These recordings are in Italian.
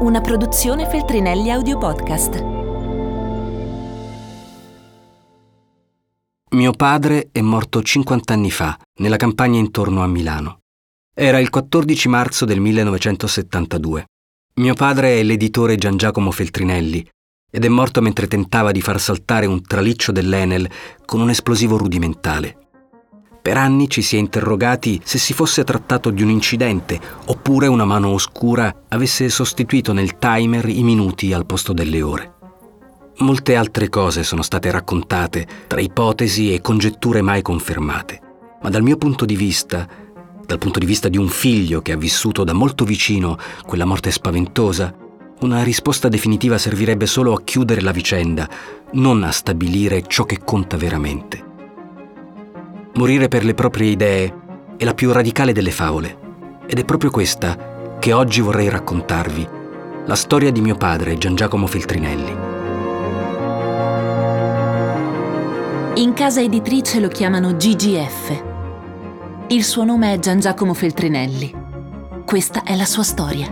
una produzione Feltrinelli Audio Podcast. Mio padre è morto 50 anni fa, nella campagna intorno a Milano. Era il 14 marzo del 1972. Mio padre è l'editore Gian Giacomo Feltrinelli ed è morto mentre tentava di far saltare un traliccio dell'Enel con un esplosivo rudimentale. Per anni ci si è interrogati se si fosse trattato di un incidente oppure una mano oscura avesse sostituito nel timer i minuti al posto delle ore. Molte altre cose sono state raccontate tra ipotesi e congetture mai confermate, ma dal mio punto di vista, dal punto di vista di un figlio che ha vissuto da molto vicino quella morte spaventosa, una risposta definitiva servirebbe solo a chiudere la vicenda, non a stabilire ciò che conta veramente. Morire per le proprie idee è la più radicale delle favole. Ed è proprio questa che oggi vorrei raccontarvi, la storia di mio padre, Gian Giacomo Feltrinelli. In casa editrice lo chiamano GGF. Il suo nome è Gian Giacomo Feltrinelli. Questa è la sua storia.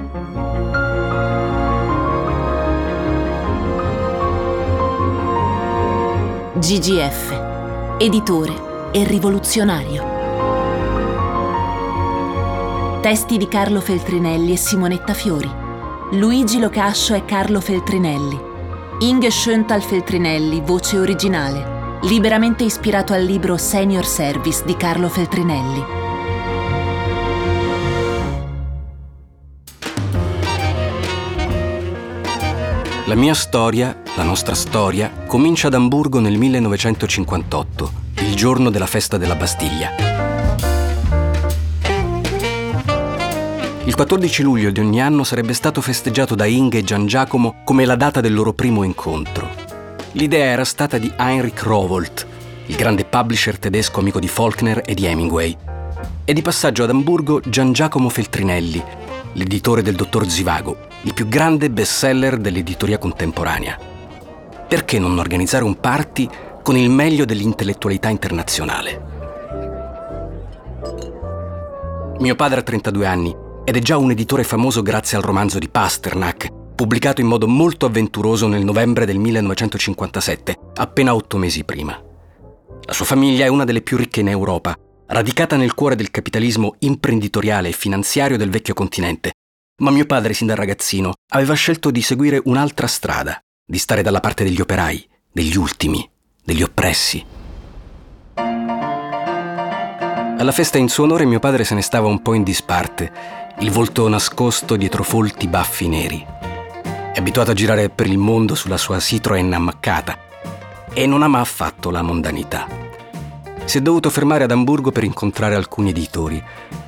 GGF, editore e rivoluzionario. Testi di Carlo Feltrinelli e Simonetta Fiori. Luigi Locascio e Carlo Feltrinelli. Inge Schöntal Feltrinelli, voce originale. Liberamente ispirato al libro Senior Service di Carlo Feltrinelli. La mia storia, la nostra storia, comincia ad Amburgo nel 1958 il giorno della festa della Bastiglia. Il 14 luglio di ogni anno sarebbe stato festeggiato da Inge e Gian Giacomo come la data del loro primo incontro. L'idea era stata di Heinrich Rowolt, il grande publisher tedesco amico di Faulkner e di Hemingway, e di passaggio ad Amburgo Gian Giacomo Feltrinelli, l'editore del Dottor Zivago, il più grande bestseller dell'editoria contemporanea. Perché non organizzare un party con il meglio dell'intellettualità internazionale. Mio padre ha 32 anni ed è già un editore famoso grazie al romanzo di Pasternak, pubblicato in modo molto avventuroso nel novembre del 1957, appena otto mesi prima. La sua famiglia è una delle più ricche in Europa, radicata nel cuore del capitalismo imprenditoriale e finanziario del vecchio continente. Ma mio padre, sin da ragazzino, aveva scelto di seguire un'altra strada, di stare dalla parte degli operai, degli ultimi, degli oppressi. Alla festa in suo onore mio padre se ne stava un po' in disparte, il volto nascosto dietro folti baffi neri. È abituato a girare per il mondo sulla sua Citroen ammaccata e non ama affatto la mondanità. Si è dovuto fermare ad Amburgo per incontrare alcuni editori.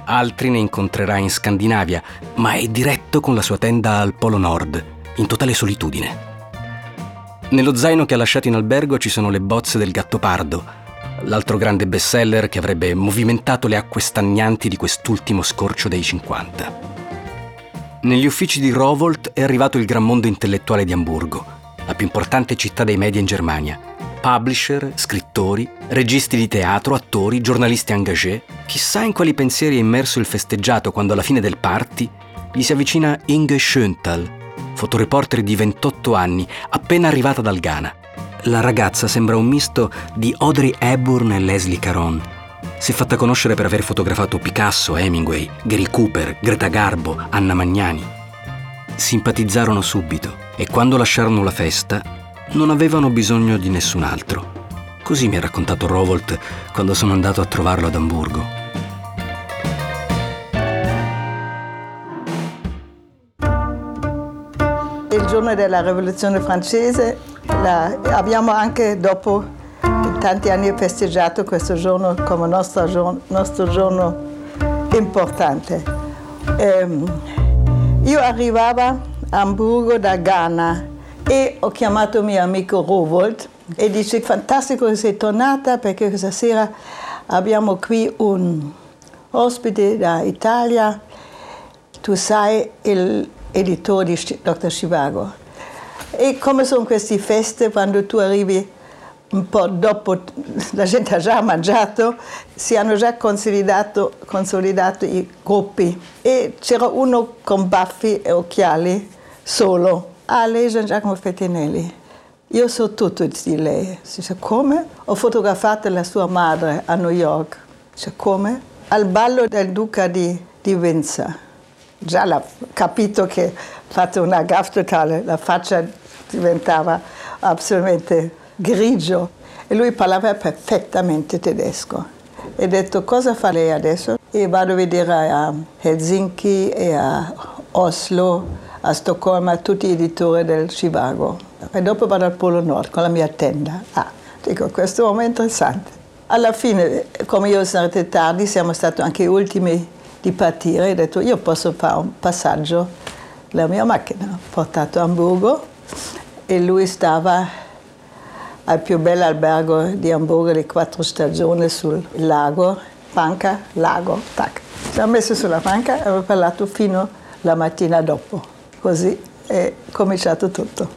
Altri ne incontrerà in Scandinavia, ma è diretto con la sua tenda al Polo Nord, in totale solitudine. Nello zaino che ha lasciato in albergo ci sono le bozze del Gattopardo, l'altro grande bestseller che avrebbe movimentato le acque stagnanti di quest'ultimo scorcio dei 50. Negli uffici di Rowolt è arrivato il gran mondo intellettuale di Amburgo, la più importante città dei media in Germania. Publisher, scrittori, registi di teatro, attori, giornalisti engagé. Chissà in quali pensieri è immerso il festeggiato quando alla fine del party gli si avvicina Inge Schöntal, fotoreporter di 28 anni, appena arrivata dal Ghana. La ragazza sembra un misto di Audrey Hepburn e Leslie Caron. Si è fatta conoscere per aver fotografato Picasso, Hemingway, Gary Cooper, Greta Garbo, Anna Magnani. Simpatizzarono subito e quando lasciarono la festa non avevano bisogno di nessun altro. Così mi ha raccontato Rowolt quando sono andato a trovarlo ad Amburgo. Il giorno della rivoluzione francese la, abbiamo anche dopo tanti anni festeggiato questo giorno come nostro giorno, nostro giorno importante. Um, io arrivavo a Hamburgo da Ghana e ho chiamato mio amico Rowold e dice fantastico che sei tornata perché questa sera abbiamo qui un ospite da Italia, tu sai il editore di Dr. Chivago. E come sono queste feste quando tu arrivi un po' dopo, la gente ha già mangiato, si hanno già consolidato, consolidato i gruppi e c'era uno con baffi e occhiali solo. Ah, lei Gian Giacomo Fettinelli. Io so tutto di lei. Dice, come? Ho fotografato la sua madre a New York. Dice, come? Al ballo del duca di, di Windsor. Già l'ha capito che ha fatto una gaffa totale, la faccia diventava assolutamente grigio e lui parlava perfettamente tedesco. E ho detto cosa fa lei adesso? E vado a vedere a Helsinki e a Oslo, a Stoccolma, tutti gli editori del Chivago. E dopo vado al Polo Nord con la mia tenda. Ah, dico, questo è un momento interessante. Alla fine, come io sono arrivata tardi, siamo stati anche gli ultimi di partire. Ho detto, io posso fare un passaggio la mia macchina. Ho portato a Hamburgo e lui stava al più bello albergo di Hamburgo, le quattro stagioni sul lago, panca, lago, tac. Ci ha messo sulla panca e avevo parlato fino la mattina dopo. Così è cominciato tutto.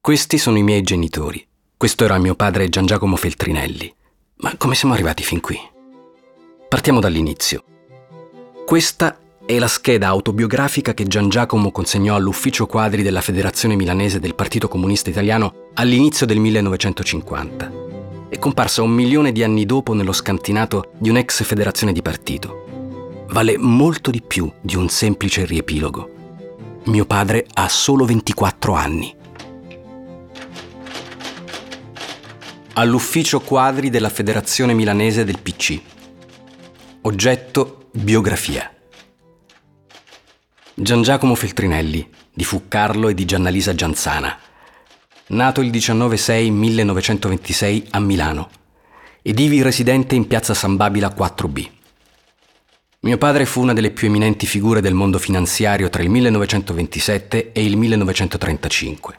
Questi sono i miei genitori. Questo era mio padre Gian Giacomo Feltrinelli. Ma come siamo arrivati fin qui? Partiamo dall'inizio. Questa è la scheda autobiografica che Gian Giacomo consegnò all'ufficio quadri della Federazione Milanese del Partito Comunista Italiano all'inizio del 1950. È comparsa un milione di anni dopo nello scantinato di un'ex federazione di partito. Vale molto di più di un semplice riepilogo. Mio padre ha solo 24 anni. All'ufficio quadri della Federazione Milanese del PC. Oggetto biografia. Gian Giacomo Feltrinelli, di Fuccarlo e di Giannalisa Gianzana. Nato il 19-6-1926 a Milano ed ivi residente in piazza San Babila 4B. Mio padre fu una delle più eminenti figure del mondo finanziario tra il 1927 e il 1935.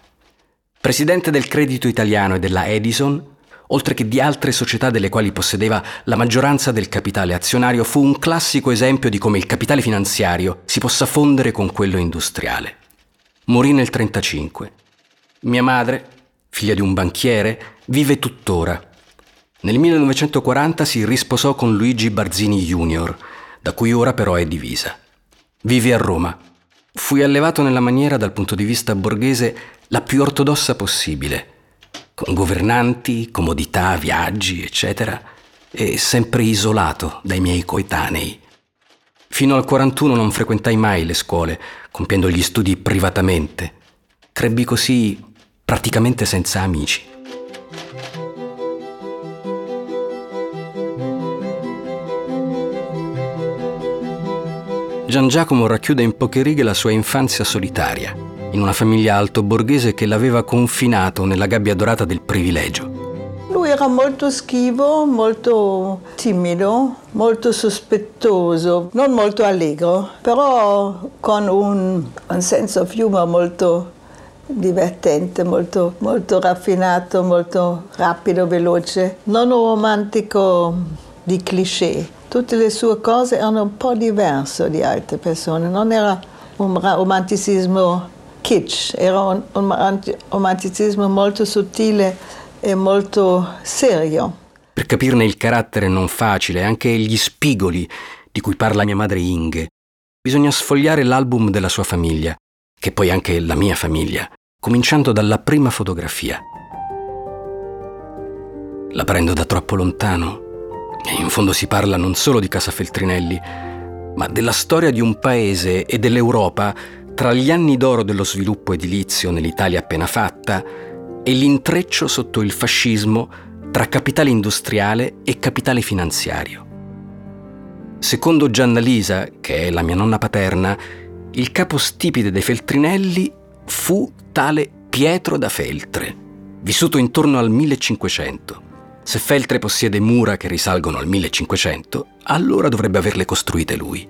Presidente del credito italiano e della Edison, oltre che di altre società delle quali possedeva la maggioranza del capitale azionario, fu un classico esempio di come il capitale finanziario si possa fondere con quello industriale. Morì nel 1935. Mia madre, figlia di un banchiere, vive tuttora. Nel 1940 si risposò con Luigi Barzini Jr., da cui ora però è divisa. Vive a Roma. Fui allevato nella maniera, dal punto di vista borghese, la più ortodossa possibile – con governanti, comodità, viaggi, eccetera, e sempre isolato dai miei coetanei. Fino al 41 non frequentai mai le scuole, compiendo gli studi privatamente. Crebbi così praticamente senza amici. Gian Giacomo racchiude in poche righe la sua infanzia solitaria in una famiglia altoborghese che l'aveva confinato nella gabbia dorata del privilegio. Lui era molto schivo, molto timido, molto sospettoso, non molto allegro, però con un, un senso of humor molto divertente, molto, molto raffinato, molto rapido, veloce, non un romantico di cliché. Tutte le sue cose erano un po' diverse di altre persone, non era un romanticismo kitsch, era un, un romanticismo molto sottile e molto serio. Per capirne il carattere non facile, anche gli spigoli di cui parla mia madre Inge, bisogna sfogliare l'album della sua famiglia, che poi anche la mia famiglia, cominciando dalla prima fotografia. La prendo da troppo lontano e in fondo si parla non solo di Casa Feltrinelli, ma della storia di un paese e dell'Europa tra gli anni d'oro dello sviluppo edilizio nell'Italia appena fatta e l'intreccio sotto il fascismo tra capitale industriale e capitale finanziario. Secondo Gianna Lisa, che è la mia nonna paterna, il capostipite dei Feltrinelli fu tale Pietro da Feltre, vissuto intorno al 1500. Se Feltre possiede mura che risalgono al 1500, allora dovrebbe averle costruite lui.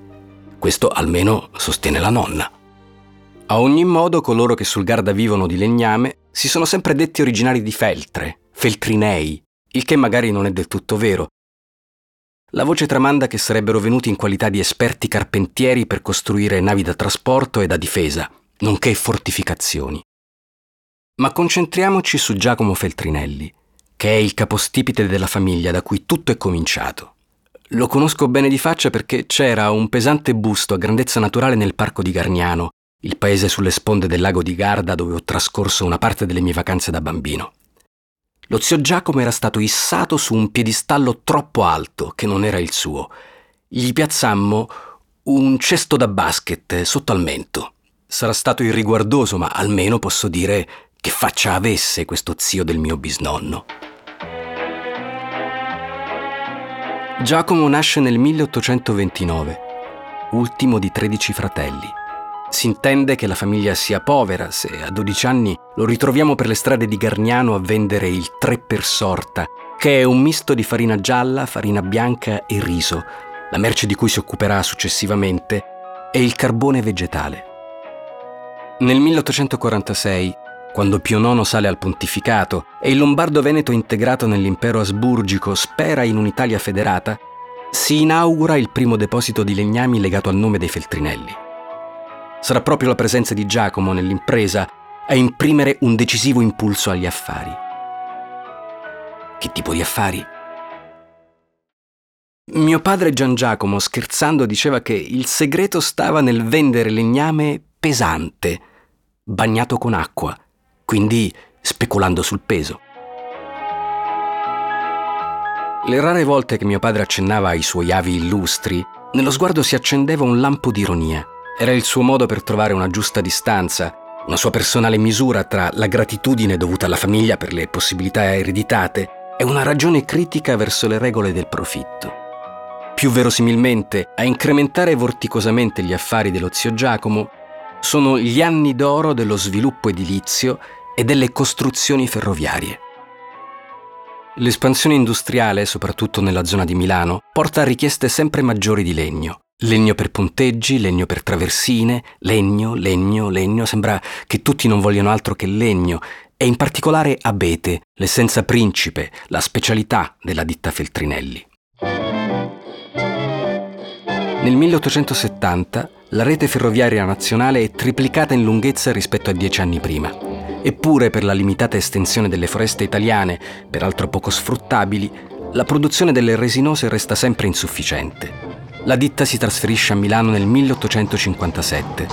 Questo almeno sostiene la nonna. A ogni modo, coloro che sul Garda vivono di legname si sono sempre detti originari di Feltre, Feltrinei, il che magari non è del tutto vero. La voce tramanda che sarebbero venuti in qualità di esperti carpentieri per costruire navi da trasporto e da difesa, nonché fortificazioni. Ma concentriamoci su Giacomo Feltrinelli, che è il capostipite della famiglia da cui tutto è cominciato. Lo conosco bene di faccia perché c'era un pesante busto a grandezza naturale nel parco di Garniano, il paese sulle sponde del lago di Garda dove ho trascorso una parte delle mie vacanze da bambino. Lo zio Giacomo era stato issato su un piedistallo troppo alto, che non era il suo. Gli piazzammo un cesto da basket sotto al mento. Sarà stato irriguardoso, ma almeno posso dire che faccia avesse questo zio del mio bisnonno. Giacomo nasce nel 1829, ultimo di 13 fratelli. Si intende che la famiglia sia povera se a 12 anni lo ritroviamo per le strade di Garniano a vendere il tre per sorta, che è un misto di farina gialla, farina bianca e riso. La merce di cui si occuperà successivamente è il carbone vegetale. Nel 1846, quando Pio IX sale al pontificato e il Lombardo-Veneto integrato nell'impero asburgico spera in un'Italia federata, si inaugura il primo deposito di legnami legato al nome dei Feltrinelli. Sarà proprio la presenza di Giacomo nell'impresa a imprimere un decisivo impulso agli affari. Che tipo di affari? Mio padre Gian Giacomo, scherzando, diceva che il segreto stava nel vendere legname pesante, bagnato con acqua, quindi speculando sul peso. Le rare volte che mio padre accennava ai suoi avi illustri, nello sguardo si accendeva un lampo di ironia. Era il suo modo per trovare una giusta distanza, una sua personale misura tra la gratitudine dovuta alla famiglia per le possibilità ereditate e una ragione critica verso le regole del profitto. Più verosimilmente, a incrementare vorticosamente gli affari dello zio Giacomo sono gli anni d'oro dello sviluppo edilizio e delle costruzioni ferroviarie. L'espansione industriale, soprattutto nella zona di Milano, porta a richieste sempre maggiori di legno. Legno per ponteggi, legno per traversine, legno, legno, legno. Sembra che tutti non vogliano altro che legno e in particolare abete, l'essenza principe, la specialità della ditta Feltrinelli. Nel 1870 la rete ferroviaria nazionale è triplicata in lunghezza rispetto a dieci anni prima Eppure per la limitata estensione delle foreste italiane, peraltro poco sfruttabili, la produzione delle resinose resta sempre insufficiente. La ditta si trasferisce a Milano nel 1857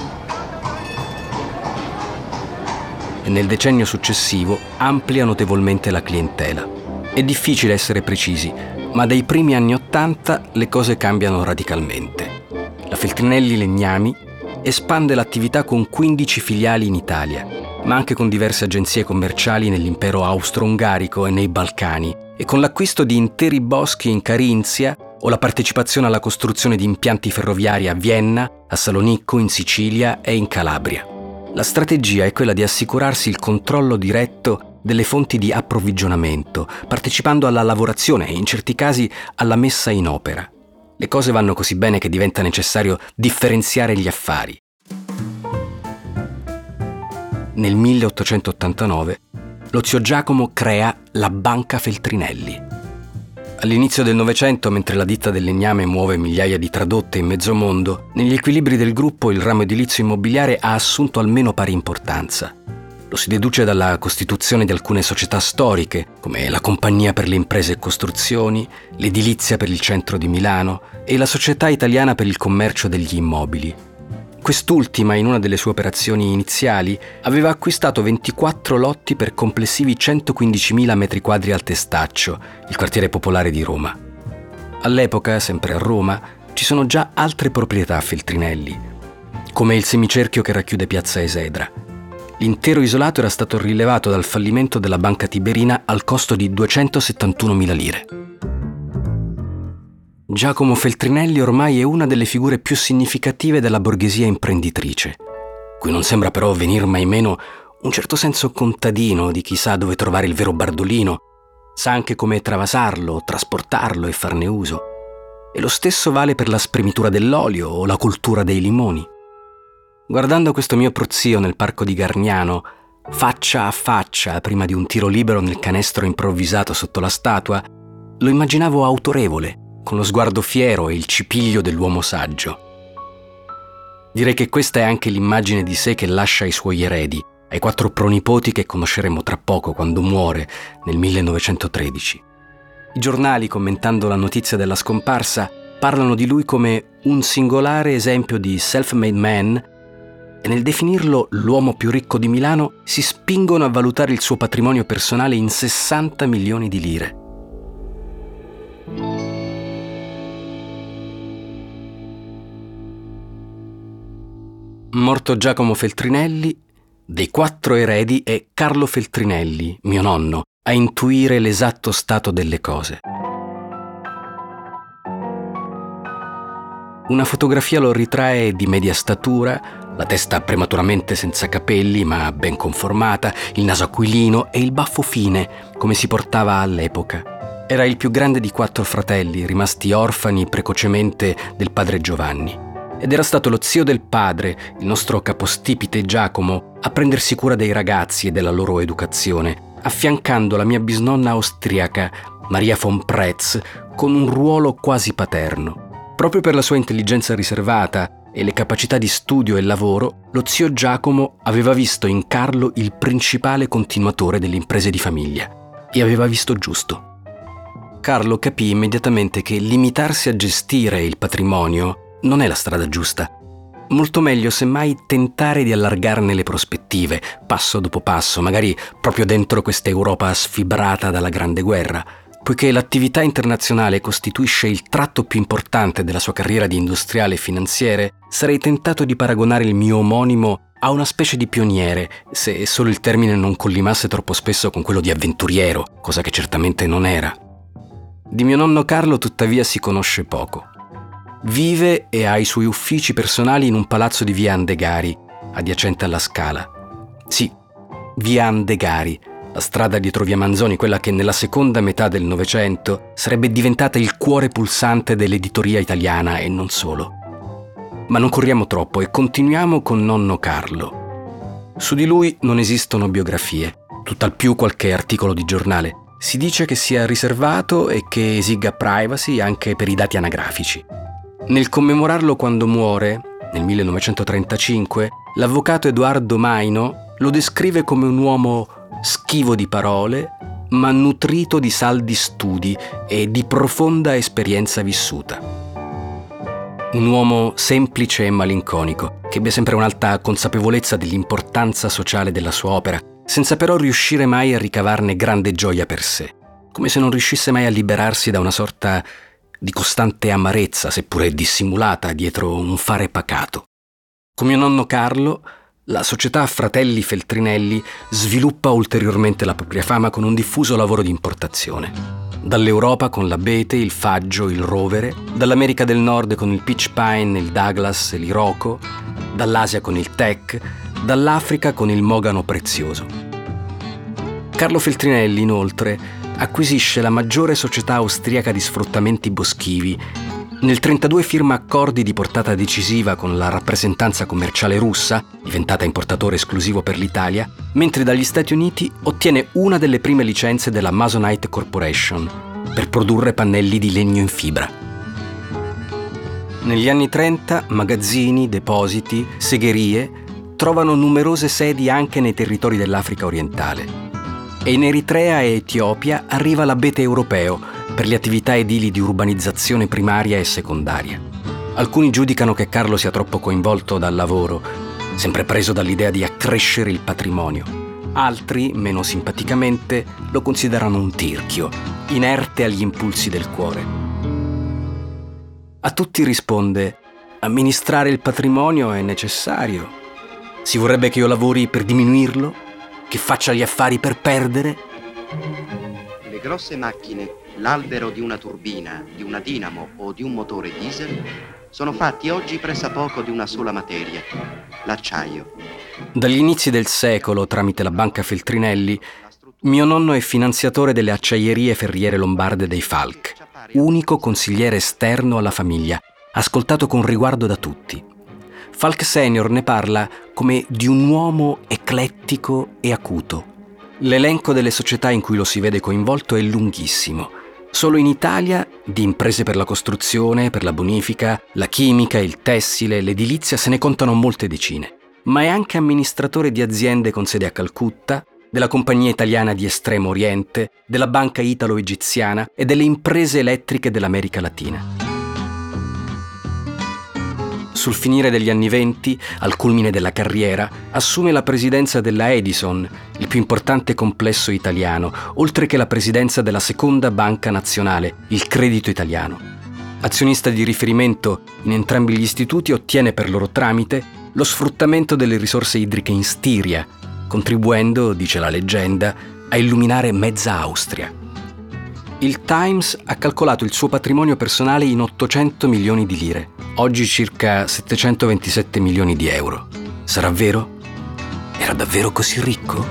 e nel decennio successivo amplia notevolmente la clientela. È difficile essere precisi, ma dai primi anni Ottanta le cose cambiano radicalmente. La Feltrinelli Legnami espande l'attività con 15 filiali in Italia ma anche con diverse agenzie commerciali nell'impero austro-ungarico e nei Balcani, e con l'acquisto di interi boschi in Carinzia o la partecipazione alla costruzione di impianti ferroviari a Vienna, a Salonicco, in Sicilia e in Calabria. La strategia è quella di assicurarsi il controllo diretto delle fonti di approvvigionamento, partecipando alla lavorazione e in certi casi alla messa in opera. Le cose vanno così bene che diventa necessario differenziare gli affari nel 1889, lo zio Giacomo crea la Banca Feltrinelli. All'inizio del Novecento, mentre la ditta del legname muove migliaia di tradotte in mezzo mondo, negli equilibri del gruppo il ramo edilizio immobiliare ha assunto almeno pari importanza. Lo si deduce dalla costituzione di alcune società storiche, come la Compagnia per le Imprese e Costruzioni, l'Edilizia per il Centro di Milano e la Società Italiana per il Commercio degli Immobili, Quest'ultima, in una delle sue operazioni iniziali, aveva acquistato 24 lotti per complessivi 115.000 metri quadri al Testaccio, il quartiere popolare di Roma. All'epoca, sempre a Roma, ci sono già altre proprietà a Feltrinelli, come il semicerchio che racchiude Piazza Esedra. L'intero isolato era stato rilevato dal fallimento della banca tiberina al costo di 271.000 lire. Giacomo Feltrinelli ormai è una delle figure più significative della borghesia imprenditrice, cui non sembra però venir mai meno un certo senso contadino di chi sa dove trovare il vero bardolino, sa anche come travasarlo, trasportarlo e farne uso. E lo stesso vale per la spremitura dell'olio o la coltura dei limoni. Guardando questo mio prozio nel parco di Garniano, faccia a faccia prima di un tiro libero nel canestro improvvisato sotto la statua, lo immaginavo autorevole, con lo sguardo fiero e il cipiglio dell'uomo saggio. Direi che questa è anche l'immagine di sé che lascia ai suoi eredi, ai quattro pronipoti che conosceremo tra poco quando muore nel 1913. I giornali, commentando la notizia della scomparsa, parlano di lui come un singolare esempio di self-made man e nel definirlo l'uomo più ricco di Milano si spingono a valutare il suo patrimonio personale in 60 milioni di lire. Morto Giacomo Feltrinelli, dei quattro eredi è Carlo Feltrinelli, mio nonno, a intuire l'esatto stato delle cose. Una fotografia lo ritrae di media statura, la testa prematuramente senza capelli ma ben conformata, il naso aquilino e il baffo fine, come si portava all'epoca. Era il più grande di quattro fratelli, rimasti orfani precocemente del padre Giovanni. Ed era stato lo zio del padre, il nostro capostipite Giacomo, a prendersi cura dei ragazzi e della loro educazione, affiancando la mia bisnonna austriaca, Maria von Pretz, con un ruolo quasi paterno. Proprio per la sua intelligenza riservata e le capacità di studio e lavoro, lo zio Giacomo aveva visto in Carlo il principale continuatore delle imprese di famiglia e aveva visto giusto. Carlo capì immediatamente che limitarsi a gestire il patrimonio non è la strada giusta. Molto meglio semmai tentare di allargarne le prospettive, passo dopo passo, magari proprio dentro questa Europa sfibrata dalla Grande Guerra, Poiché l'attività internazionale costituisce il tratto più importante della sua carriera di industriale e finanziere, sarei tentato di paragonare il mio omonimo a una specie di pioniere, se solo il termine non collimasse troppo spesso con quello di avventuriero, cosa che certamente non era. Di mio nonno Carlo tuttavia si conosce poco. Vive e ha i suoi uffici personali in un palazzo di via Andegari, adiacente alla Scala. Sì, via Andegari, la strada dietro via Manzoni, quella che nella seconda metà del Novecento sarebbe diventata il cuore pulsante dell'editoria italiana e non solo. Ma non corriamo troppo e continuiamo con nonno Carlo. Su di lui non esistono biografie, tutt'al più qualche articolo di giornale. Si dice che sia riservato e che esiga privacy anche per i dati anagrafici. Nel commemorarlo quando muore, nel 1935, l'avvocato Edoardo Maino lo descrive come un uomo schivo di parole, ma nutrito di saldi studi e di profonda esperienza vissuta. Un uomo semplice e malinconico, che ebbe sempre un'alta consapevolezza dell'importanza sociale della sua opera, senza però riuscire mai a ricavarne grande gioia per sé, come se non riuscisse mai a liberarsi da una sorta di costante amarezza, seppure dissimulata, dietro un fare pacato. Come mio nonno Carlo, la società Fratelli Feltrinelli sviluppa ulteriormente la propria fama con un diffuso lavoro di importazione. Dall'Europa con l'abete, il faggio, il rovere, dall'America del Nord con il peach pine, il Douglas l'Iroco, dall'Asia con il Tech, dall'Africa con il mogano prezioso. Carlo Feltrinelli, inoltre, acquisisce la maggiore società austriaca di sfruttamenti boschivi nel 1932 firma accordi di portata decisiva con la rappresentanza commerciale russa, diventata importatore esclusivo per l'Italia, mentre dagli Stati Uniti ottiene una delle prime licenze della Masonite Corporation per produrre pannelli di legno in fibra. Negli anni 30 magazzini, depositi, segherie trovano numerose sedi anche nei territori dell'Africa orientale. E in Eritrea e Etiopia arriva l'abete europeo, per le attività edili di urbanizzazione primaria e secondaria. Alcuni giudicano che Carlo sia troppo coinvolto dal lavoro, sempre preso dall'idea di accrescere il patrimonio. Altri, meno simpaticamente, lo considerano un tirchio, inerte agli impulsi del cuore. A tutti risponde, amministrare il patrimonio è necessario. Si vorrebbe che io lavori per diminuirlo? Che faccia gli affari per perdere? Le grosse macchine l'albero di una turbina, di una dinamo o di un motore diesel sono fatti oggi pressappoco di una sola materia, l'acciaio. Dagli inizi del secolo, tramite la banca Feltrinelli, mio nonno è finanziatore delle acciaierie ferriere lombarde dei Falk, unico consigliere esterno alla famiglia, ascoltato con riguardo da tutti. Falk Senior ne parla come di un uomo eclettico e acuto. L'elenco delle società in cui lo si vede coinvolto è lunghissimo Solo in Italia di imprese per la costruzione, per la bonifica, la chimica, il tessile, l'edilizia se ne contano molte decine. Ma è anche amministratore di aziende con sede a Calcutta, della Compagnia Italiana di Estremo Oriente, della Banca Italo-Egiziana e delle imprese elettriche dell'America Latina. Sul finire degli anni venti, al culmine della carriera, assume la presidenza della Edison, il più importante complesso italiano, oltre che la presidenza della seconda banca nazionale, il Credito Italiano. Azionista di riferimento in entrambi gli istituti, ottiene per loro tramite lo sfruttamento delle risorse idriche in Stiria, contribuendo, dice la leggenda, a illuminare mezza Austria. Il Times ha calcolato il suo patrimonio personale in 800 milioni di lire, oggi circa 727 milioni di euro. Sarà vero? Era davvero così ricco?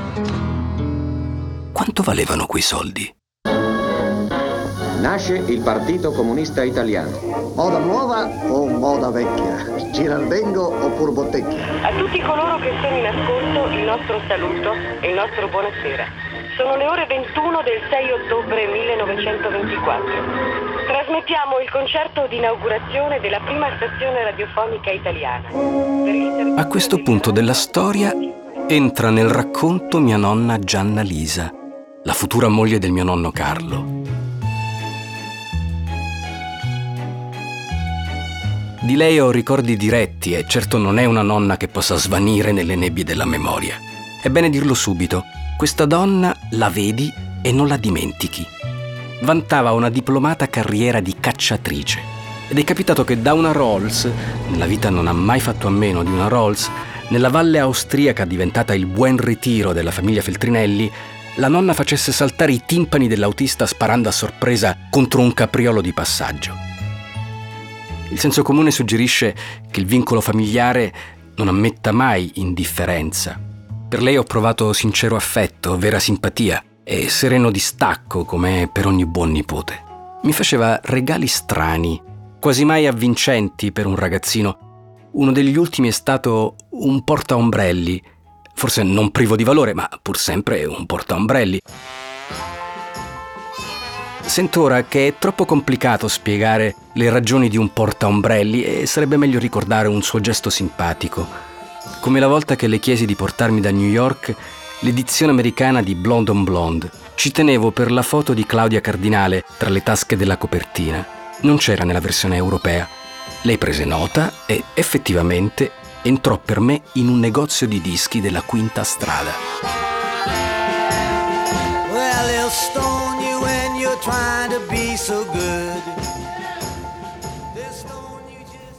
Quanto valevano quei soldi? Nasce il Partito Comunista Italiano. Moda nuova o moda vecchia? Girardengo oppure Bottecchia? A tutti coloro che sono in ascolto il nostro saluto e il nostro buonasera. Sono le ore 21 del 6 ottobre 1924. Trasmettiamo il concerto di inaugurazione della prima stazione radiofonica italiana. A questo punto della storia entra nel racconto mia nonna Gianna Lisa, la futura moglie del mio nonno Carlo. Di lei ho ricordi diretti e certo non è una nonna che possa svanire nelle nebbie della memoria. È bene dirlo subito, questa donna la vedi e non la dimentichi. Vantava una diplomata carriera di cacciatrice ed è capitato che da una Rolls, nella vita non ha mai fatto a meno di una Rolls, nella valle austriaca diventata il buon ritiro della famiglia Feltrinelli, la nonna facesse saltare i timpani dell'autista sparando a sorpresa contro un capriolo di passaggio. Il senso comune suggerisce che il vincolo familiare non ammetta mai indifferenza per lei ho provato sincero affetto, vera simpatia e sereno distacco come per ogni buon nipote. Mi faceva regali strani, quasi mai avvincenti per un ragazzino. Uno degli ultimi è stato un portaombrelli, forse non privo di valore, ma pur sempre un portaombrelli. Sento ora che è troppo complicato spiegare le ragioni di un portaombrelli e sarebbe meglio ricordare un suo gesto simpatico come la volta che le chiesi di portarmi da New York l'edizione americana di Blonde on Blonde. Ci tenevo per la foto di Claudia Cardinale tra le tasche della copertina. Non c'era nella versione europea. Lei prese nota e effettivamente entrò per me in un negozio di dischi della Quinta Strada.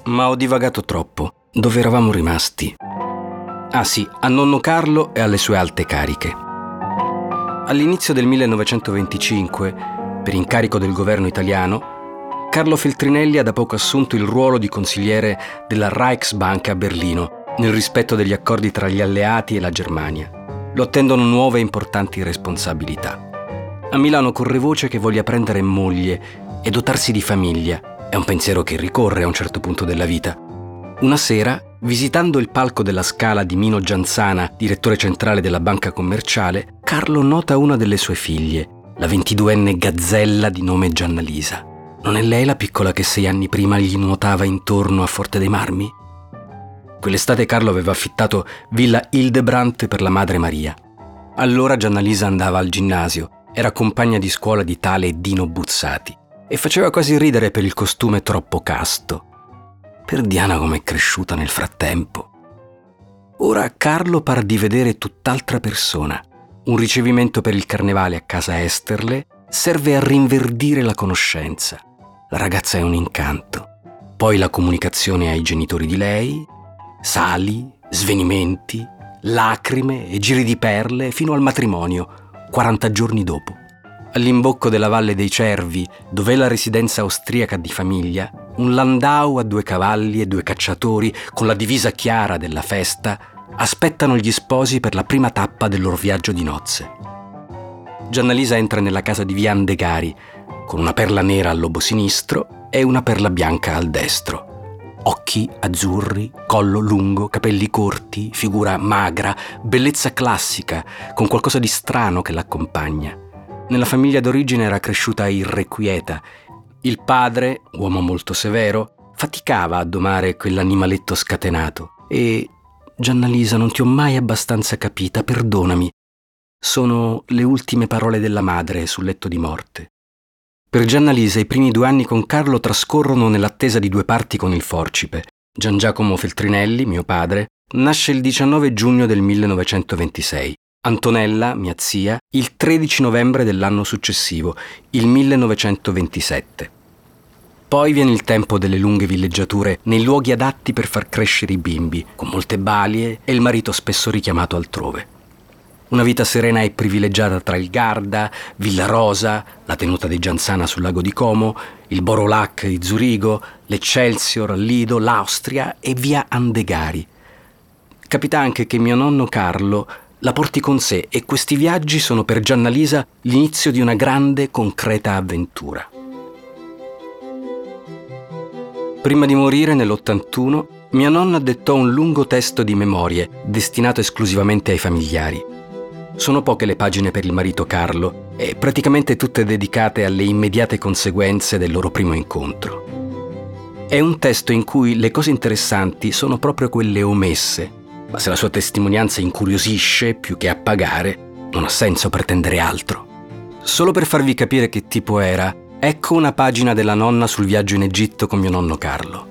Ma ho divagato troppo. Dove eravamo rimasti? Ah sì, a nonno Carlo e alle sue alte cariche. All'inizio del 1925, per incarico del governo italiano, Carlo Feltrinelli ha da poco assunto il ruolo di consigliere della Reichsbank a Berlino, nel rispetto degli accordi tra gli alleati e la Germania. Lo attendono nuove e importanti responsabilità. A Milano corre voce che voglia prendere moglie e dotarsi di famiglia. È un pensiero che ricorre a un certo punto della vita. Una sera Visitando il palco della Scala di Mino Gianzana, direttore centrale della banca commerciale, Carlo nota una delle sue figlie, la 22enne gazzella di nome Giannalisa. Non è lei la piccola che sei anni prima gli nuotava intorno a Forte dei Marmi? Quell'estate Carlo aveva affittato Villa Hildebrandt per la madre Maria. Allora Giannalisa andava al ginnasio, era compagna di scuola di tale Dino Buzzati e faceva quasi ridere per il costume troppo casto. Per Diana com'è cresciuta nel frattempo. Ora Carlo par di vedere tutt'altra persona. Un ricevimento per il carnevale a casa Esterle serve a rinverdire la conoscenza. La ragazza è un incanto. Poi la comunicazione ai genitori di lei, sali, svenimenti, lacrime e giri di perle fino al matrimonio, 40 giorni dopo. All'imbocco della Valle dei Cervi, dov'è la residenza austriaca di famiglia, un landau a due cavalli e due cacciatori con la divisa chiara della festa aspettano gli sposi per la prima tappa del loro viaggio di nozze. Giannalisa entra nella casa di Vian De Gari con una perla nera al lobo sinistro e una perla bianca al destro. Occhi azzurri, collo lungo, capelli corti, figura magra, bellezza classica, con qualcosa di strano che l'accompagna. Nella famiglia d'origine era cresciuta irrequieta il padre, uomo molto severo, faticava a domare quell'animaletto scatenato e Giannalisa, non ti ho mai abbastanza capita, perdonami. Sono le ultime parole della madre sul letto di morte. Per Giannalisa i primi due anni con Carlo trascorrono nell'attesa di due parti con il forcipe. Gian Giacomo Feltrinelli, mio padre, nasce il 19 giugno del 1926. Antonella, mia zia, il 13 novembre dell'anno successivo, il 1927. Poi viene il tempo delle lunghe villeggiature nei luoghi adatti per far crescere i bimbi, con molte balie e il marito spesso richiamato altrove. Una vita serena e privilegiata tra il Garda, Villa Rosa, la tenuta di Gianzana sul lago di Como, il Borolac di Zurigo, l'Eccelsior, Lido, l'Austria e via Andegari. Capita anche che mio nonno Carlo la porti con sé e questi viaggi sono per Gianna Lisa l'inizio di una grande, concreta avventura. Prima di morire nell'81, mia nonna dettò un lungo testo di memorie destinato esclusivamente ai familiari. Sono poche le pagine per il marito Carlo e praticamente tutte dedicate alle immediate conseguenze del loro primo incontro. È un testo in cui le cose interessanti sono proprio quelle omesse, ma se la sua testimonianza incuriosisce più che appagare, non ha senso pretendere altro. Solo per farvi capire che tipo era, Ecco una pagina della nonna sul viaggio in Egitto con mio nonno Carlo.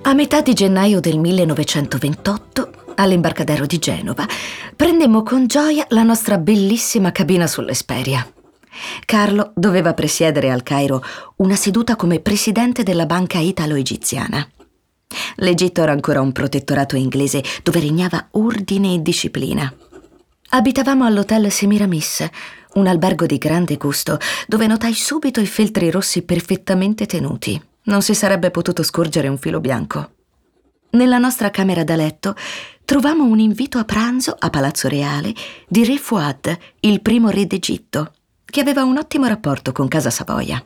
A metà di gennaio del 1928, all'imbarcadero di Genova, prendemmo con gioia la nostra bellissima cabina sull'Esperia. Carlo doveva presiedere al Cairo una seduta come presidente della banca italo-egiziana. L'Egitto era ancora un protettorato inglese dove regnava ordine e disciplina. Abitavamo all'hotel Semiramis, un albergo di grande gusto, dove notai subito i feltri rossi perfettamente tenuti. Non si sarebbe potuto scorgere un filo bianco. Nella nostra camera da letto trovammo un invito a pranzo a Palazzo Reale di Re Fouad, il primo re d'Egitto, che aveva un ottimo rapporto con Casa Savoia.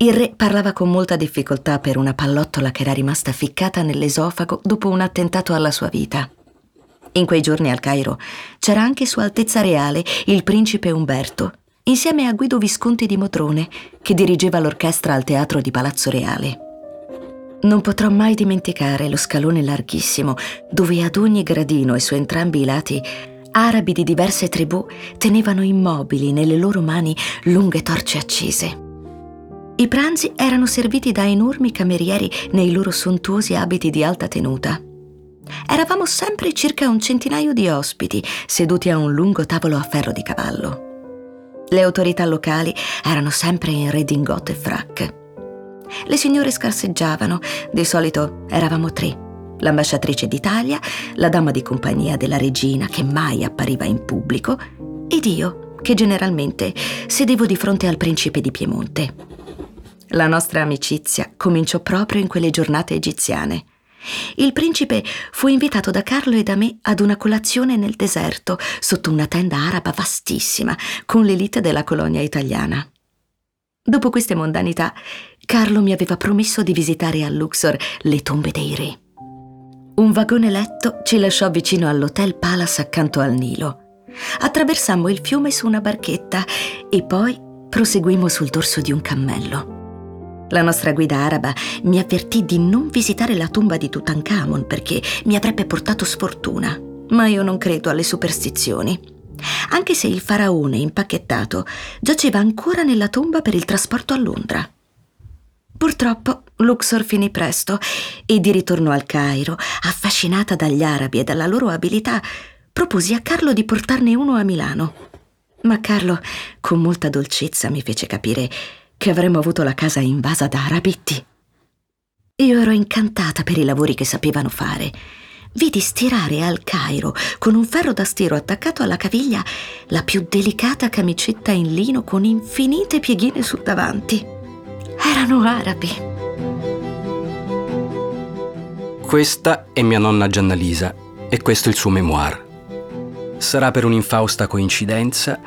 Il re parlava con molta difficoltà per una pallottola che era rimasta ficcata nell'esofago dopo un attentato alla sua vita. In quei giorni al Cairo c'era anche Sua Altezza Reale, il principe Umberto, insieme a Guido Visconti di Motrone, che dirigeva l'orchestra al teatro di Palazzo Reale. Non potrò mai dimenticare lo scalone larghissimo, dove ad ogni gradino e su entrambi i lati arabi di diverse tribù tenevano immobili nelle loro mani lunghe torce accese. I pranzi erano serviti da enormi camerieri nei loro sontuosi abiti di alta tenuta. Eravamo sempre circa un centinaio di ospiti, seduti a un lungo tavolo a ferro di cavallo. Le autorità locali erano sempre in redingote e frac. Le signore scarseggiavano, di solito eravamo tre. L'ambasciatrice d'Italia, la dama di compagnia della regina che mai appariva in pubblico ed io, che generalmente sedevo di fronte al principe di Piemonte. La nostra amicizia cominciò proprio in quelle giornate egiziane. Il principe fu invitato da Carlo e da me ad una colazione nel deserto, sotto una tenda araba vastissima, con l'elite della colonia italiana. Dopo queste mondanità, Carlo mi aveva promesso di visitare a Luxor le tombe dei re. Un vagone letto ci lasciò vicino all'Hotel Palace accanto al Nilo. Attraversammo il fiume su una barchetta e poi proseguimmo sul dorso di un cammello. La nostra guida araba mi avvertì di non visitare la tomba di Tutankhamon perché mi avrebbe portato sfortuna, ma io non credo alle superstizioni. Anche se il faraone impacchettato giaceva ancora nella tomba per il trasporto a Londra. Purtroppo Luxor finì presto e di ritorno al Cairo, affascinata dagli arabi e dalla loro abilità, proposi a Carlo di portarne uno a Milano. Ma Carlo, con molta dolcezza, mi fece capire che avremmo avuto la casa invasa da arabetti. Io ero incantata per i lavori che sapevano fare. Vidi stirare al Cairo, con un ferro da stiro attaccato alla caviglia, la più delicata camicetta in lino con infinite pieghine sul davanti. Erano arabi. Questa è mia nonna Giannalisa e questo è il suo memoir. Sarà per un'infausta coincidenza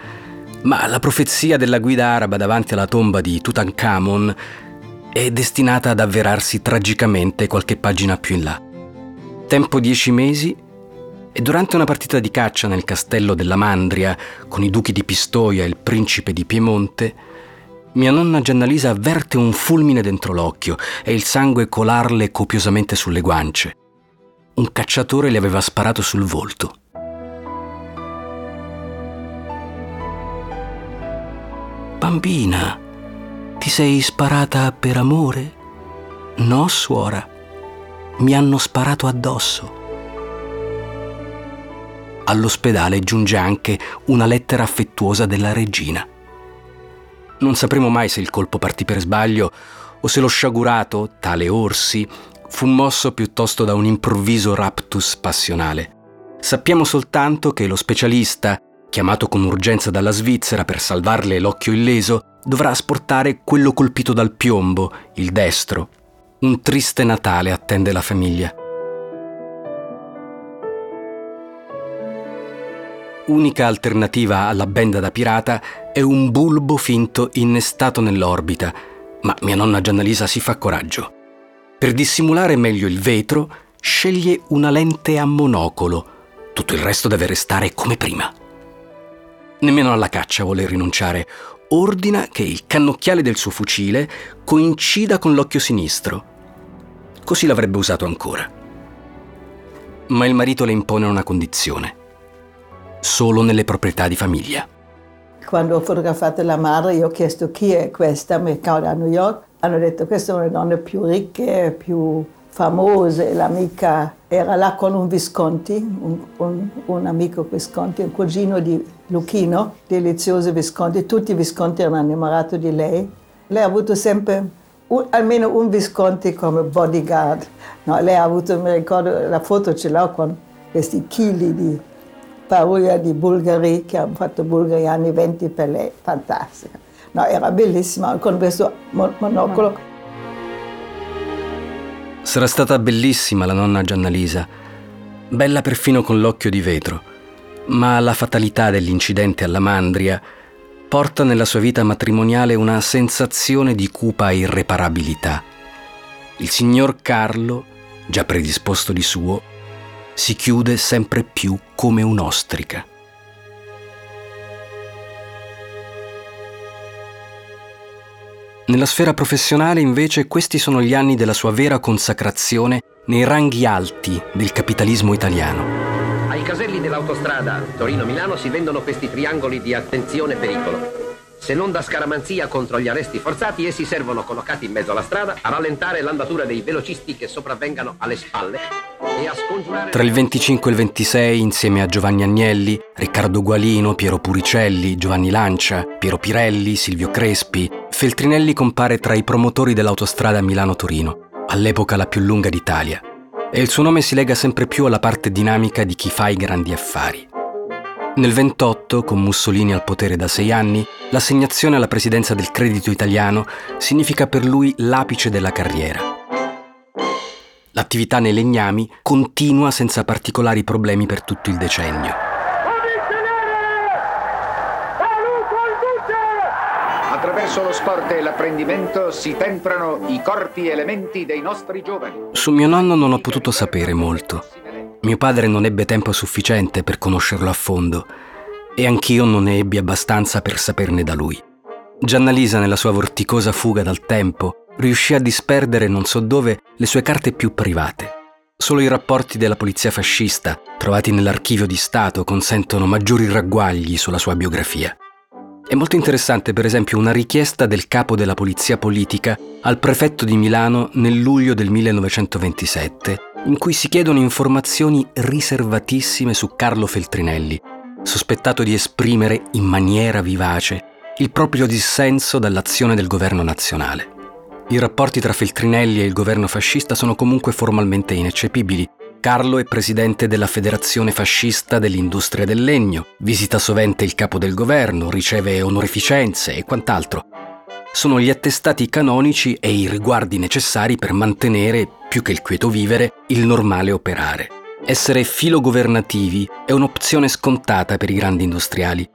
ma la profezia della guida araba davanti alla tomba di Tutankhamon è destinata ad avverarsi tragicamente qualche pagina più in là. Tempo dieci mesi e durante una partita di caccia nel castello della Mandria con i duchi di Pistoia e il principe di Piemonte, mia nonna Giannalisa avverte un fulmine dentro l'occhio e il sangue colarle copiosamente sulle guance. Un cacciatore le aveva sparato sul volto. Bambina, ti sei sparata per amore? No, suora, mi hanno sparato addosso. All'ospedale giunge anche una lettera affettuosa della regina. Non sapremo mai se il colpo partì per sbaglio o se lo sciagurato, tale Orsi, fu mosso piuttosto da un improvviso raptus passionale. Sappiamo soltanto che lo specialista, chiamato con urgenza dalla Svizzera per salvarle l'occhio illeso, dovrà asportare quello colpito dal piombo, il destro. Un triste Natale attende la famiglia. Unica alternativa alla benda da pirata è un bulbo finto innestato nell'orbita, ma mia nonna Giannalisa si fa coraggio. Per dissimulare meglio il vetro, sceglie una lente a monocolo. Tutto il resto deve restare come prima. Nemmeno alla caccia vuole rinunciare. Ordina che il cannocchiale del suo fucile coincida con l'occhio sinistro. Così l'avrebbe usato ancora. Ma il marito le impone una condizione. Solo nelle proprietà di famiglia. Quando ho fotografato la madre, io ho chiesto chi è questa, mercato a New York. Hanno detto che sono le donne più ricche, più famose. L'amica era là con un Visconti, un, un, un amico Visconti, un cugino di Luchino, delizioso Visconti. Tutti i Visconti erano innamorati di lei. Lei ha avuto sempre un, almeno un Visconti come bodyguard. No, lei ha avuto, mi ricordo, la foto ce l'ho con questi chili di paura di bulgari che hanno fatto bulgari anni 20 per lei, fantastica. No, era bellissima con questo monocolo. Sarà stata bellissima la nonna Giannalisa, bella perfino con l'occhio di vetro, ma la fatalità dell'incidente alla Mandria porta nella sua vita matrimoniale una sensazione di cupa irreparabilità. Il signor Carlo, già predisposto di suo, si chiude sempre più come un'ostrica. Nella sfera professionale invece questi sono gli anni della sua vera consacrazione nei ranghi alti del capitalismo italiano. Ai caselli dell'autostrada Torino-Milano si vendono questi triangoli di attenzione pericolo. Se non da scaramanzia contro gli arresti forzati, essi servono collocati in mezzo alla strada a rallentare l'andatura dei velocisti che sopravvengano alle spalle e a scongiurare... Tra il 25 e il 26, insieme a Giovanni Agnelli, Riccardo Gualino, Piero Puricelli, Giovanni Lancia, Piero Pirelli, Silvio Crespi, Feltrinelli compare tra i promotori dell'autostrada Milano-Torino, all'epoca la più lunga d'Italia, e il suo nome si lega sempre più alla parte dinamica di chi fa i grandi affari. Nel 28, con Mussolini al potere da sei anni, l'assegnazione alla presidenza del credito italiano significa per lui l'apice della carriera. L'attività nei legnami continua senza particolari problemi per tutto il decennio. Attraverso lo sport e l'apprendimento si temprano i corpi elementi dei nostri giovani. Su mio nonno non ho potuto sapere molto. Mio padre non ebbe tempo sufficiente per conoscerlo a fondo e anch'io non ne ebbi abbastanza per saperne da lui. Giannalisa, nella sua vorticosa fuga dal tempo, riuscì a disperdere non so dove le sue carte più private. Solo i rapporti della polizia fascista, trovati nell'archivio di Stato, consentono maggiori ragguagli sulla sua biografia. È molto interessante, per esempio, una richiesta del capo della polizia politica al prefetto di Milano nel luglio del 1927, in cui si chiedono informazioni riservatissime su Carlo Feltrinelli, sospettato di esprimere in maniera vivace il proprio dissenso dall'azione del governo nazionale. I rapporti tra Feltrinelli e il governo fascista sono comunque formalmente ineccepibili. Carlo è presidente della Federazione Fascista dell'Industria del Legno, visita sovente il capo del governo, riceve onorificenze e quant'altro sono gli attestati canonici e i riguardi necessari per mantenere, più che il quieto vivere, il normale operare. Essere filogovernativi è un'opzione scontata per i grandi industriali.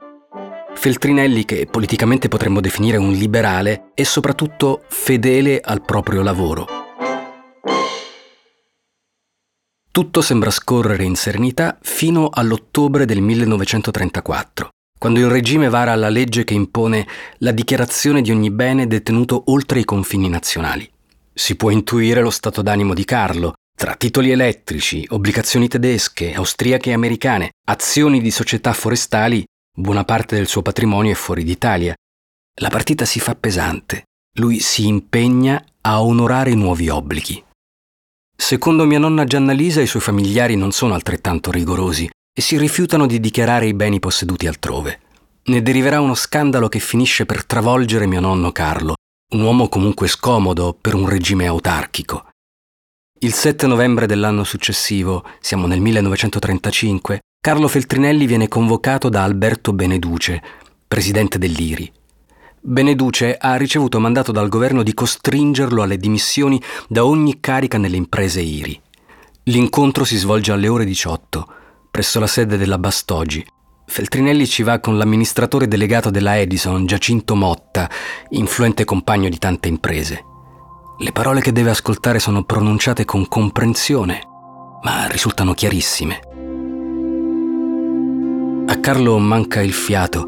Feltrinelli, che politicamente potremmo definire un liberale, è soprattutto fedele al proprio lavoro. Tutto sembra scorrere in serenità fino all'ottobre del 1934 quando il regime vara la legge che impone la dichiarazione di ogni bene detenuto oltre i confini nazionali. Si può intuire lo stato d'animo di Carlo, tra titoli elettrici, obbligazioni tedesche, austriache e americane, azioni di società forestali, buona parte del suo patrimonio è fuori d'Italia. La partita si fa pesante. Lui si impegna a onorare nuovi obblighi. Secondo mia nonna Giannalisa i suoi familiari non sono altrettanto rigorosi e si rifiutano di dichiarare i beni posseduti altrove. Ne deriverà uno scandalo che finisce per travolgere mio nonno Carlo, un uomo comunque scomodo per un regime autarchico. Il 7 novembre dell'anno successivo, siamo nel 1935, Carlo Feltrinelli viene convocato da Alberto Beneduce, presidente dell'IRI. Beneduce ha ricevuto mandato dal governo di costringerlo alle dimissioni da ogni carica nelle imprese IRI. L'incontro si svolge alle ore 18, presso la sede della Bastogi. Feltrinelli ci va con l'amministratore delegato della Edison, Giacinto Motta, influente compagno di tante imprese. Le parole che deve ascoltare sono pronunciate con comprensione, ma risultano chiarissime. A Carlo manca il fiato,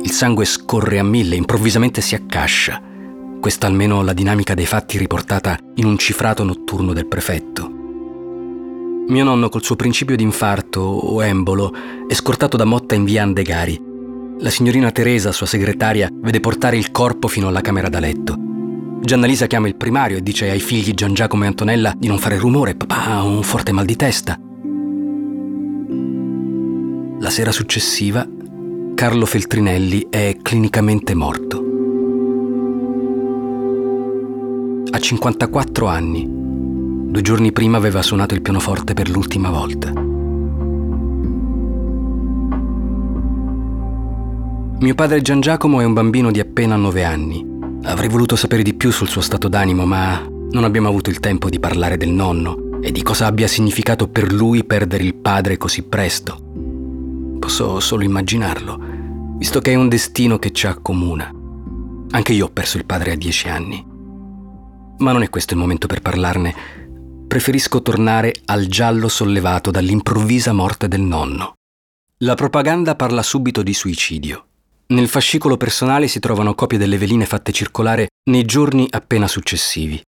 il sangue scorre a mille, improvvisamente si accascia. Questa almeno la dinamica dei fatti riportata in un cifrato notturno del prefetto. Mio nonno col suo principio di infarto o embolo è scortato da Motta in via Andegari. La signorina Teresa, sua segretaria, vede portare il corpo fino alla camera da letto. Giannalisa chiama il primario e dice ai figli Gian Giacomo e Antonella di non fare rumore, papà ha un forte mal di testa. La sera successiva, Carlo Feltrinelli è clinicamente morto. A 54 anni, due giorni prima aveva suonato il pianoforte per l'ultima volta. Mio padre Gian Giacomo è un bambino di appena 9 anni Avrei voluto sapere di più sul suo stato d'animo, ma non abbiamo avuto il tempo di parlare del nonno e di cosa abbia significato per lui perdere il padre così presto. Posso solo immaginarlo, visto che è un destino che ci accomuna. Anche io ho perso il padre a dieci anni. Ma non è questo il momento per parlarne. Preferisco tornare al giallo sollevato dall'improvvisa morte del nonno. La propaganda parla subito di suicidio. Nel fascicolo personale si trovano copie delle veline fatte circolare nei giorni appena successivi.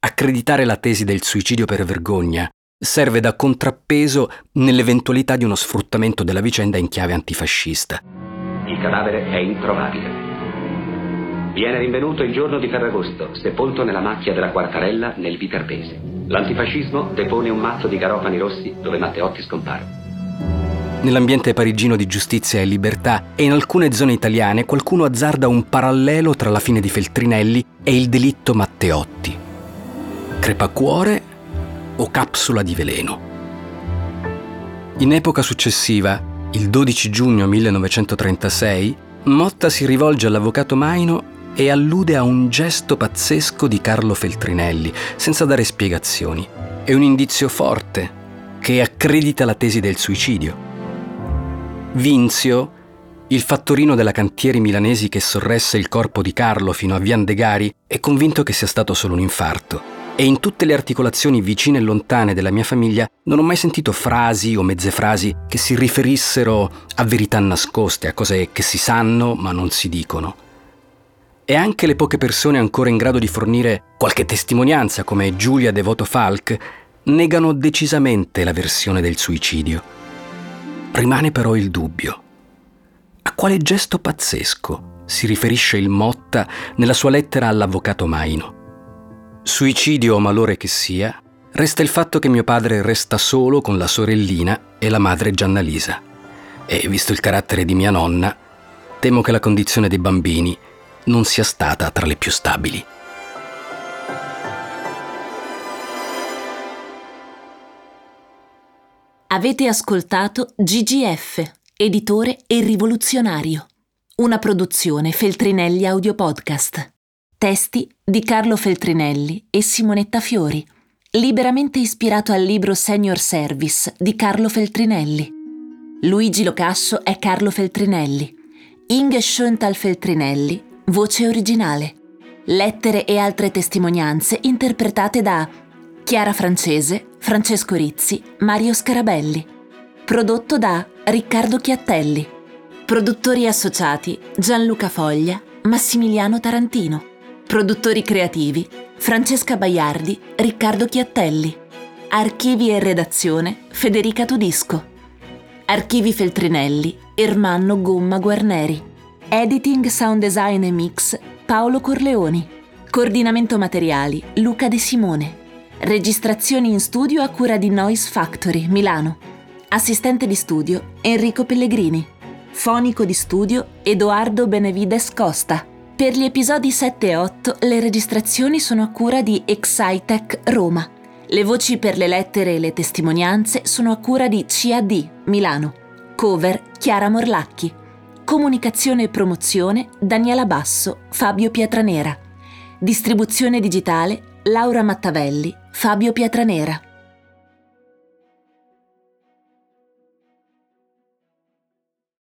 Accreditare la tesi del suicidio per vergogna serve da contrappeso nell'eventualità di uno sfruttamento della vicenda in chiave antifascista. Il cadavere è introvabile. Viene rinvenuto il giorno di Ferragosto, sepolto nella macchia della Quartarella nel Viterbese. L'antifascismo depone un mazzo di garofani rossi dove Matteotti scompare. Nell'ambiente parigino di giustizia e libertà e in alcune zone italiane qualcuno azzarda un parallelo tra la fine di Feltrinelli e il delitto Matteotti. Crepacuore o capsula di veleno? In epoca successiva, il 12 giugno 1936, Motta si rivolge all'avvocato Maino e allude a un gesto pazzesco di Carlo Feltrinelli, senza dare spiegazioni. È un indizio forte che accredita la tesi del suicidio. Vinzio, il fattorino della cantieri milanesi che sorresse il corpo di Carlo fino a Viandegari, è convinto che sia stato solo un infarto. E in tutte le articolazioni vicine e lontane della mia famiglia non ho mai sentito frasi o mezze frasi che si riferissero a verità nascoste, a cose che si sanno ma non si dicono. E anche le poche persone ancora in grado di fornire qualche testimonianza, come Giulia Devoto Falk, negano decisamente la versione del suicidio. Rimane però il dubbio. A quale gesto pazzesco si riferisce il Motta nella sua lettera all'avvocato Maino? Suicidio o malore che sia, resta il fatto che mio padre resta solo con la sorellina e la madre Giannalisa. E visto il carattere di mia nonna, temo che la condizione dei bambini non sia stata tra le più stabili. Avete ascoltato GGF, editore e rivoluzionario. Una produzione Feltrinelli Audio Podcast. Testi di Carlo Feltrinelli e Simonetta Fiori. Liberamente ispirato al libro Senior Service di Carlo Feltrinelli. Luigi Locascio è Carlo Feltrinelli. Inge Schöntal Feltrinelli, voce originale. Lettere e altre testimonianze interpretate da Chiara Francese, Francesco Rizzi, Mario Scarabelli. Prodotto da Riccardo Chiattelli. Produttori associati Gianluca Foglia, Massimiliano Tarantino. Produttori creativi Francesca Baiardi, Riccardo Chiattelli. Archivi e redazione Federica Tudisco. Archivi Feltrinelli, Ermanno Gomma Guarneri. Editing, sound design e mix Paolo Corleoni. Coordinamento materiali Luca De Simone. Registrazioni in studio a cura di Noise Factory, Milano. Assistente di studio Enrico Pellegrini. Fonico di studio Edoardo Benevides Costa. Per gli episodi 7 e 8 le registrazioni sono a cura di Excitec Roma. Le voci per le lettere e le testimonianze sono a cura di CAD Milano. Cover Chiara Morlacchi. Comunicazione e promozione Daniela Basso, Fabio Pietranera. Distribuzione digitale Laura Mattavelli, Fabio Pietranera.